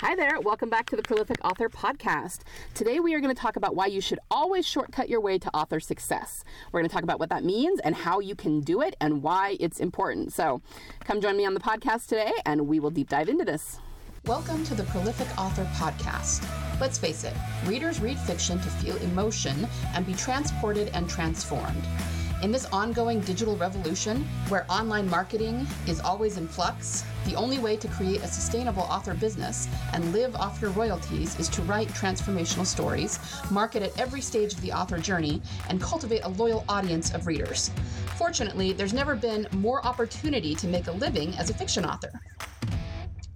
Hi there, welcome back to the Prolific Author Podcast. Today we are going to talk about why you should always shortcut your way to author success. We're going to talk about what that means and how you can do it and why it's important. So come join me on the podcast today and we will deep dive into this. Welcome to the Prolific Author Podcast. Let's face it, readers read fiction to feel emotion and be transported and transformed. In this ongoing digital revolution, where online marketing is always in flux, the only way to create a sustainable author business and live off your royalties is to write transformational stories, market at every stage of the author journey, and cultivate a loyal audience of readers. Fortunately, there's never been more opportunity to make a living as a fiction author.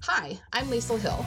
Hi, I'm Liesl Hill,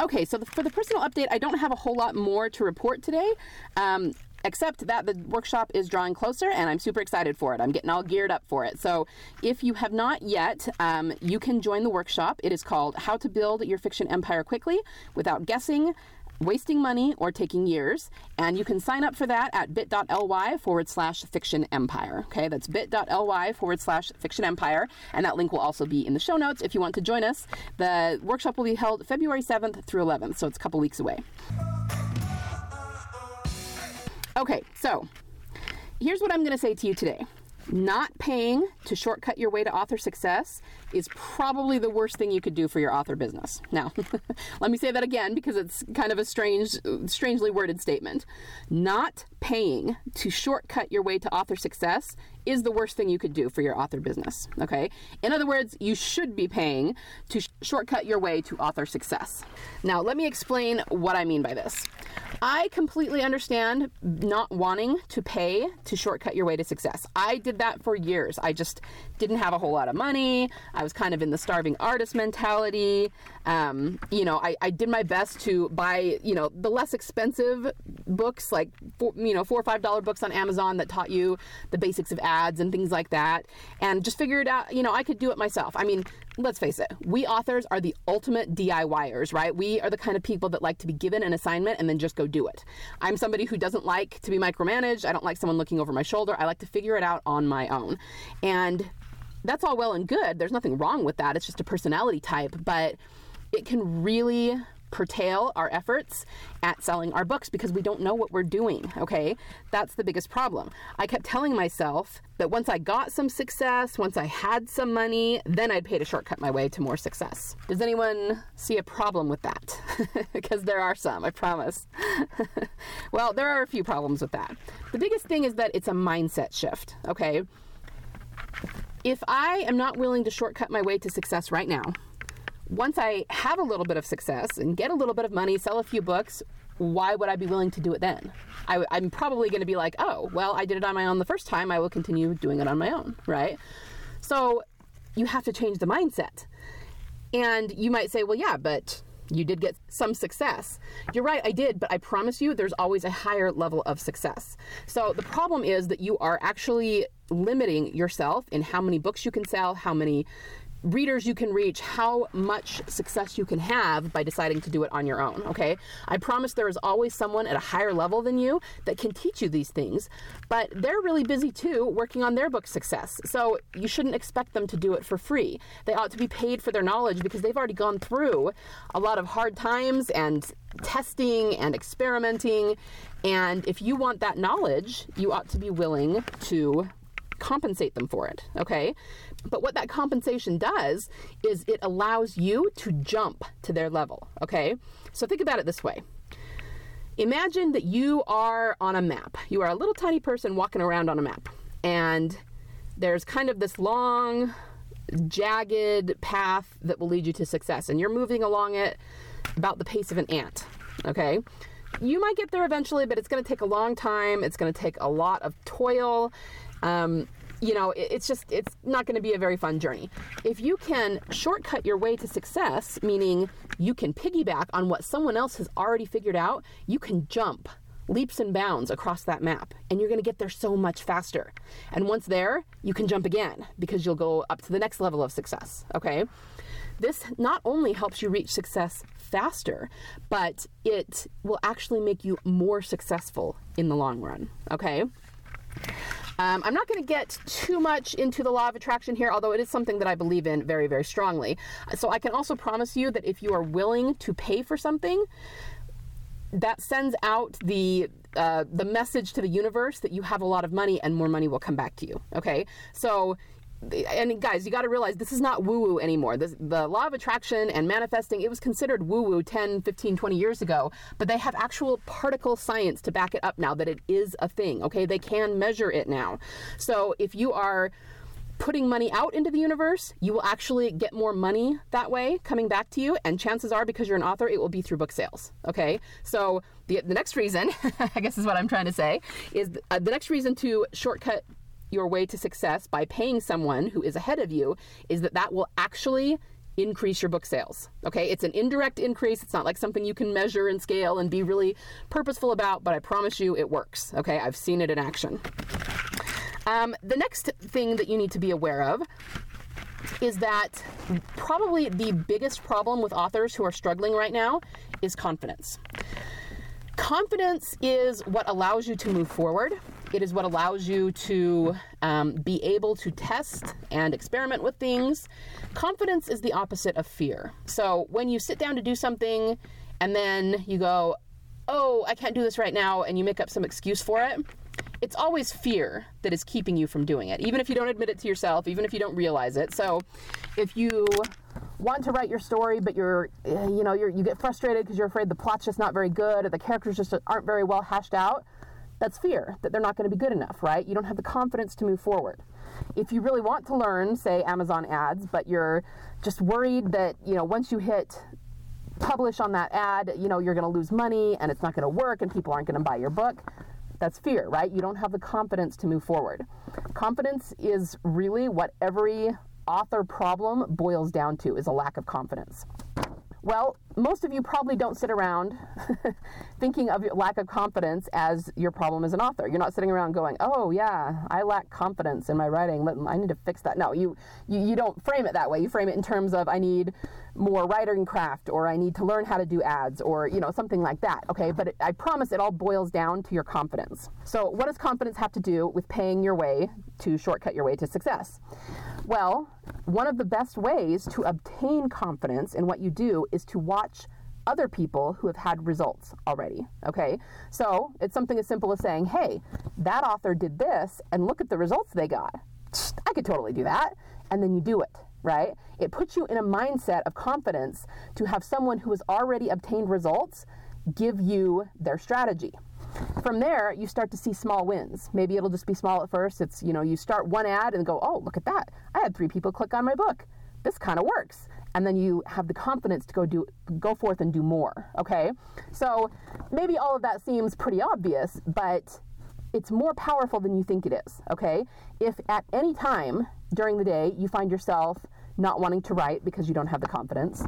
Okay, so the, for the personal update, I don't have a whole lot more to report today. Um, except that the workshop is drawing closer and I'm super excited for it. I'm getting all geared up for it. So, if you have not yet, um, you can join the workshop. It is called How to Build Your Fiction Empire Quickly Without Guessing wasting money or taking years. And you can sign up for that at bit.ly forward slash fiction empire. Okay, that's bit.ly forward slash fiction empire. And that link will also be in the show notes if you want to join us. The workshop will be held February 7th through 11th, so it's a couple weeks away. Okay, so here's what I'm going to say to you today. Not paying to shortcut your way to author success is probably the worst thing you could do for your author business. Now, let me say that again because it's kind of a strange, strangely worded statement. Not paying to shortcut your way to author success is the worst thing you could do for your author business. Okay? In other words, you should be paying to sh- shortcut your way to author success. Now, let me explain what I mean by this. I completely understand not wanting to pay to shortcut your way to success. I did that for years. I just didn't have a whole lot of money. I was kind of in the starving artist mentality. Um, you know, I, I, did my best to buy, you know, the less expensive books, like, four, you know, four or five dollar books on Amazon that taught you the basics of ads and things like that. And just figured out, you know, I could do it myself. I mean, let's face it, we authors are the ultimate DIYers, right? We are the kind of people that like to be given an assignment and then just go do it. I'm somebody who doesn't like to be micromanaged. I don't like someone looking over my shoulder. I like to figure it out on my own. And that's all well and good. There's nothing wrong with that. It's just a personality type, but it can really curtail our efforts at selling our books because we don't know what we're doing, okay? That's the biggest problem. I kept telling myself that once I got some success, once I had some money, then I'd pay to shortcut my way to more success. Does anyone see a problem with that? because there are some, I promise. well, there are a few problems with that. The biggest thing is that it's a mindset shift, okay? If I am not willing to shortcut my way to success right now, once I have a little bit of success and get a little bit of money, sell a few books, why would I be willing to do it then? I, am probably going to be like, oh, well, I did it on my own the first time. I will continue doing it on my own, right? So you have to change the mindset. And you might say, well, yeah, but you did get some success. You're right, I did, but I promise you there's always a higher level of success. So the problem is that you are actually limiting yourself in how many books you can sell, how many readers you can reach, how much success you can have by deciding to do it on your own, okay? I promise there is always someone at a higher level than you that can teach you these things, but they're really busy too working on their book success. So you shouldn't expect them to do it for free. They ought to be paid for their knowledge because they've already gone through a lot of hard times and testing and experimenting. And if you want that knowledge, you ought to be willing to compensate them for it, okay? But what that compensation does is it allows you to jump to their level, okay? So think about it this way. Imagine that you are on a map. You are a little tiny person walking around on a map, and there's kind of this long, jagged path that will lead you to success, and you're moving along it about the pace of an ant, okay? You might get there eventually, but it's going to take a long time. It's going to take a lot of toil. Um, you know, it's just, it's not going to be a very fun journey. If you can shortcut your way to success, meaning you can piggyback on what someone else has already figured out, you can jump leaps and bounds across that map and you're going to get there so much faster. And once there, you can jump again because you'll go up to the next level of success, okay? This not only helps you reach success faster, but it will actually make you more successful in the long run, okay? Um, I'm not going to get too much into the law of attraction here, although it is something that I believe in very, very strongly. So I can also promise you that if you are willing to pay for something, that sends out the uh, the message to the universe that you have a lot of money and more money will come back to you. Okay, so and guys, you got to realize this is not woo woo anymore. This, the law of attraction and manifesting, it was considered woo woo 10, 15, 20 years ago, but they have actual particle science to back it up now that it is a thing. Okay, they can measure it now. So if you are putting money out into the universe, you will actually get more money that way coming back to you. And chances are, because you're an author, it will be through book sales. Okay, so the, the next reason, I guess is what I'm trying to say, is uh, the next reason to shortcut your way to success by paying someone who is ahead of you is that that will actually increase your book sales. Okay, it's an indirect increase. It's not like something you can measure and scale and be really purposeful about, but I promise you it works. Okay, I've seen it in action. Um, the next thing that you need to be aware of is that probably the biggest problem with authors who are struggling right now is confidence. Confidence is what allows you to move forward it is what allows you to um, be able to test and experiment with things. Confidence is the opposite of fear. So when you sit down to do something and then you go, oh, I can't do this right now, and you make up some excuse for it, it's always fear that is keeping you from doing it, even if you don't admit it to yourself, even if you don't realize it. So if you want to write your story, but you're, eh, you know, you're, you get frustrated because you're afraid the plot's just not very good or the characters just aren't very well hashed out, that's fear that they're not going to be good enough, right? You don't have the confidence to move forward. If you really want to learn, say, Amazon ads, but you're just worried that, you know, once you hit publish on that ad, you know, you're going to lose money and it's not going to work and people aren't going to buy your book. That's fear, right? You don't have the confidence to move forward. Confidence is really what every author problem boils down to is a lack of confidence. Well, most of you probably don't sit around thinking of your lack of confidence as your problem as an author. You're not sitting around going, "Oh yeah, I lack confidence in my writing. I need to fix that." No, you, you you don't frame it that way. You frame it in terms of I need more writing craft or I need to learn how to do ads or you know something like that. Okay, but it, I promise it all boils down to your confidence. So, what does confidence have to do with paying your way to shortcut your way to success? Well, one of the best ways to obtain confidence in what you do is to watch other people who have had results already. Okay, so it's something as simple as saying, hey, that author did this, and look at the results they got. I could totally do that. And then you do it, right? It puts you in a mindset of confidence to have someone who has already obtained results give you their strategy. From there, you start to see small wins. Maybe it'll just be small at first. It's, you know, you start one ad and go, oh, look at that. I had three people click on my book. This kind of works. And then you have the confidence to go do go forth and do more. Okay? So maybe all of that seems pretty obvious, but it's more powerful than you think it is. Okay? If at any time during the day you find yourself not wanting to write because you don't have the confidence,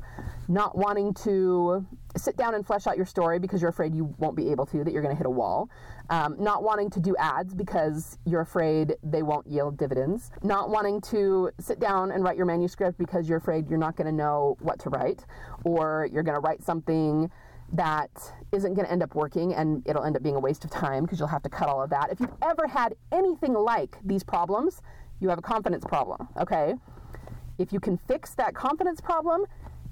not wanting to sit down and flesh out your story because you're afraid you won't be able to, that you're going to hit a wall, um, not wanting to do ads because you're afraid they won't yield dividends, not wanting to sit down and write your manuscript because you're afraid you're not going to know what to write, or you're going to write something that isn't going to end up working and it'll end up being a waste of time because you'll have to cut all of that. If you've ever had anything like these problems, you have a confidence problem, okay? If you can fix that confidence problem,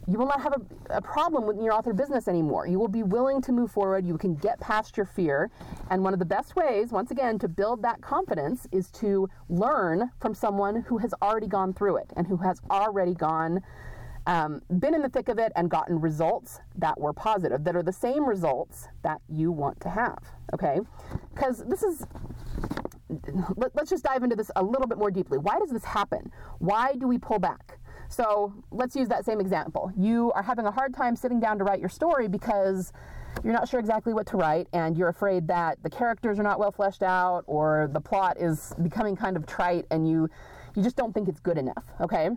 you will not have a, a, problem with your author business anymore. You will be willing to move forward. You can get past your fear. And one of the best ways, once again, to build that confidence is to learn from someone who has already gone through it and who has already gone, um, been in the thick of it and gotten results that were positive, that are the same results that you want to have. Okay? Because this is let, us just dive into this a little bit more deeply. Why does this happen? Why do we pull back? So let's use that same example. You are having a hard time sitting down to write your story because you're not sure exactly what to write and you're afraid that the characters are not well fleshed out or the plot is becoming kind of trite and you you just don't think it's good enough, okay?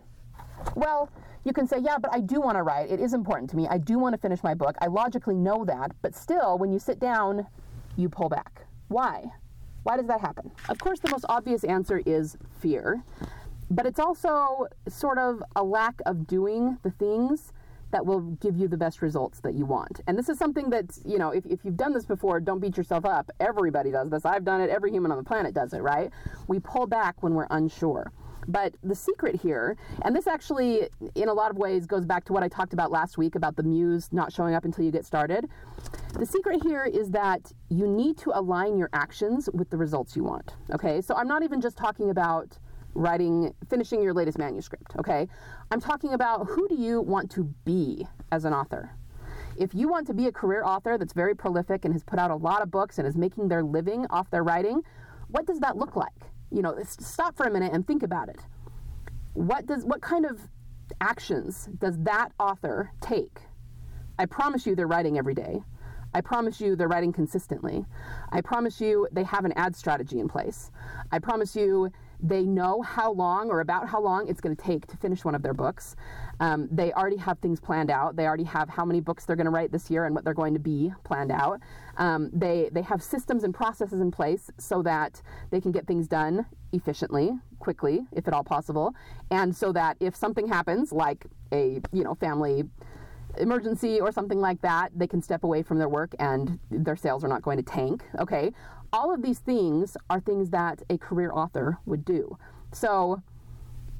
Well, you can say, yeah, but I do want to write. It is important to me. I do want to finish my book. I logically know that. But still, when you sit down, you pull back. Why? Why does that happen? Of course, the most obvious answer is fear. But it's also sort of a lack of doing the things that will give you the best results that you want. And this is something that, you know, if, if you've done this before, don't beat yourself up. Everybody does this. I've done it. Every human on the planet does it, right? We pull back when we're unsure. But the secret here, and this actually, in a lot of ways, goes back to what I talked about last week about the muse not showing up until you get started. The secret here is that you need to align your actions with the results you want. Okay, so I'm not even just talking about writing, finishing your latest manuscript. Okay, I'm talking about who do you want to be as an author. If you want to be a career author that's very prolific and has put out a lot of books and is making their living off their writing, what does that look like? You know, stop for a minute and think about it. What does what kind of actions does that author take? I promise you they're writing every day. I promise you they're writing consistently. I promise you they have an ad strategy in place. I promise you they know how long or about how long it's going to take to finish one of their books. Um, they already have things planned out. They already have how many books they're going to write this year and what they're going to be planned out. Um, they they have systems and processes in place so that they can get things done efficiently, quickly, if at all possible, and so that if something happens, like a you know family emergency or something like that, they can step away from their work and their sales are not going to tank. Okay. All of these things are things that a career author would do. So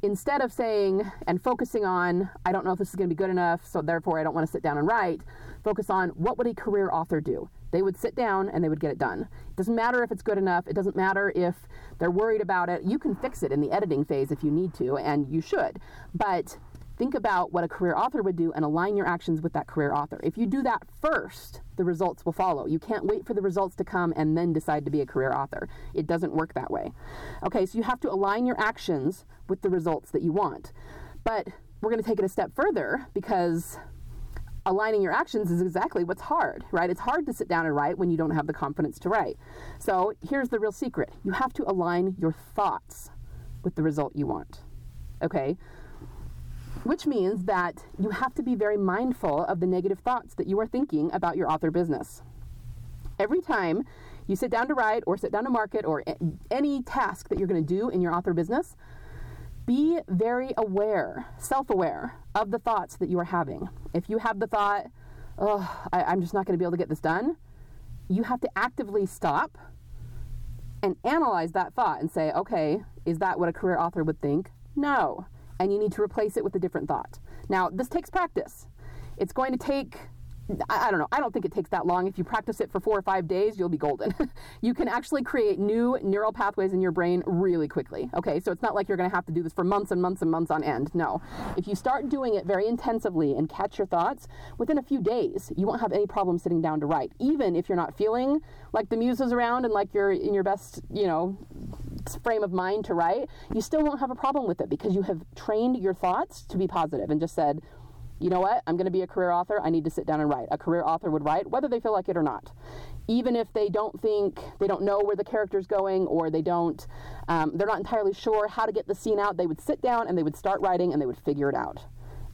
instead of saying and focusing on, I don't know if this is going to be good enough, so therefore I don't want to sit down and write, focus on what would a career author do? They would sit down and they would get it done. It doesn't matter if it's good enough. It doesn't matter if they're worried about it. You can fix it in the editing phase if you need to, and you should. But Think about what a career author would do and align your actions with that career author. If you do that first, the results will follow. You can't wait for the results to come and then decide to be a career author. It doesn't work that way. Okay, so you have to align your actions with the results that you want. But we're going to take it a step further because aligning your actions is exactly what's hard, right? It's hard to sit down and write when you don't have the confidence to write. So here's the real secret you have to align your thoughts with the result you want. Okay? which means that you have to be very mindful of the negative thoughts that you are thinking about your author business. Every time you sit down to write or sit down to market or any task that you're going to do in your author business, be very aware, self aware of the thoughts that you are having. If you have the thought, oh, I, am just not going to be able to get this done, you have to actively stop and analyze that thought and say, okay, is that what a career author would think? No and you need to replace it with a different thought. Now, this takes practice. It's going to take I, don't know. I don't think it takes that long. If you practice it for four or five days, you'll be golden. you can actually create new neural pathways in your brain really quickly. Okay, so it's not like you're going to have to do this for months and months and months on end. No. If you start doing it very intensively and catch your thoughts, within a few days, you won't have any problem sitting down to write. Even if you're not feeling like the muse is around and like you're in your best, you know, frame of mind to write, you still won't have a problem with it because you have trained your thoughts to be positive and just said, you know what, I'm going to be a career author, I need to sit down and write. A career author would write whether they feel like it or not. Even if they don't think, they don't know where the character's going or they don't, um, they're not entirely sure how to get the scene out, they would sit down and they would start writing and they would figure it out.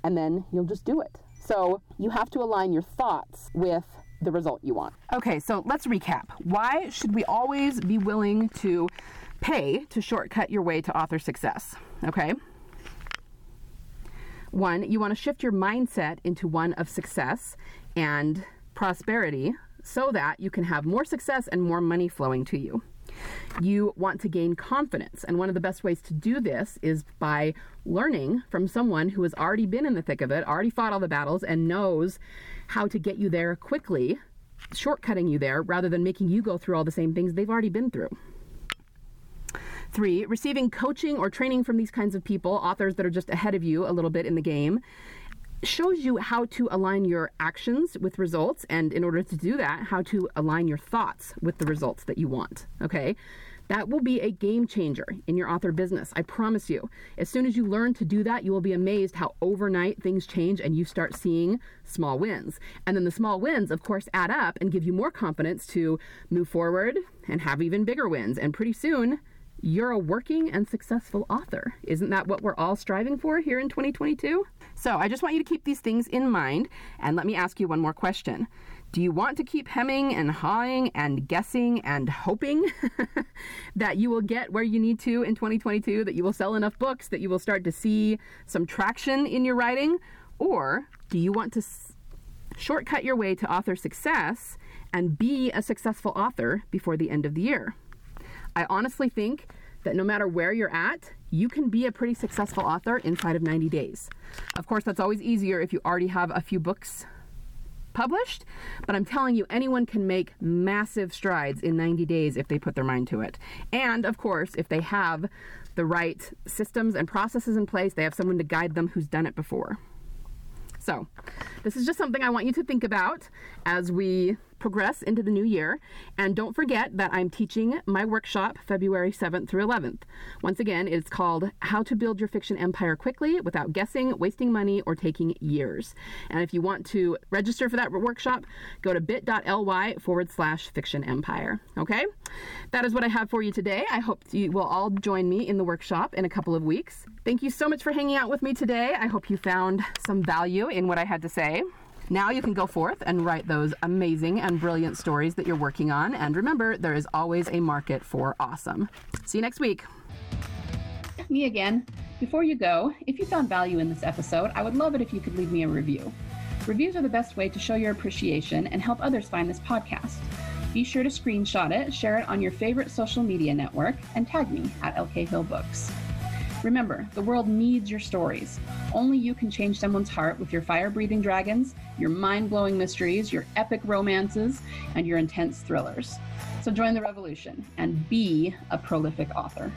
And then you'll just do it. So you have to align your thoughts with the result you want. Okay, so let's recap. Why should we always be willing to pay to shortcut your way to author success. Okay? One, you want to shift your mindset into one of success and prosperity so that you can have more success and more money flowing to you. You want to gain confidence, and one of the best ways to do this is by learning from someone who has already been in the thick of it, already fought all the battles, and knows how to get you there quickly, shortcutting you there rather than making you go through all the same things they've already been through. Three, receiving coaching or training from these kinds of people, authors that are just ahead of you a little bit in the game, shows you how to align your actions with results. And in order to do that, how to align your thoughts with the results that you want. Okay. That will be a game changer in your author business. I promise you. As soon as you learn to do that, you will be amazed how overnight things change and you start seeing small wins. And then the small wins, of course, add up and give you more confidence to move forward and have even bigger wins. And pretty soon, you're a working and successful author. Isn't that what we're all striving for here in 2022? So I just want you to keep these things in mind. And let me ask you one more question. Do you want to keep hemming and hawing and guessing and hoping that you will get where you need to in 2022, that you will sell enough books, that you will start to see some traction in your writing? Or do you want to s- shortcut your way to author success and be a successful author before the end of the year? I honestly think that no matter where you're at, you can be a pretty successful author inside of 90 days. Of course, that's always easier if you already have a few books published, but I'm telling you, anyone can make massive strides in 90 days if they put their mind to it. And of course, if they have the right systems and processes in place, they have someone to guide them who's done it before. So, this is just something I want you to think about as we progress into the new year. And don't forget that I'm teaching my workshop February 7th through 11th. Once again, it's called How to Build Your Fiction Empire Quickly Without Guessing, Wasting Money, or Taking Years. And if you want to register for that workshop, go to bit.ly forward slash fiction empire. Okay? That is what I have for you today. I hope you will all join me in the workshop in a couple of weeks. Thank you so much for hanging out with me today. I hope you found some value in what I had to say. Now you can go forth and write those amazing and brilliant stories that you're working on. And remember, there is always a market for awesome. See you next week. Me again. Before you go, if you found value in this episode, I would love it if you could leave me a review. Reviews are the best way to show your appreciation and help others find this podcast. Be sure to screenshot it, share it on your favorite social media network, and tag me at LK Hill Books. Remember, the world needs your stories. Only you can change someone's heart with your fire breathing dragons, your mind blowing mysteries, your epic romances, and your intense thrillers. So join the revolution and be a prolific author.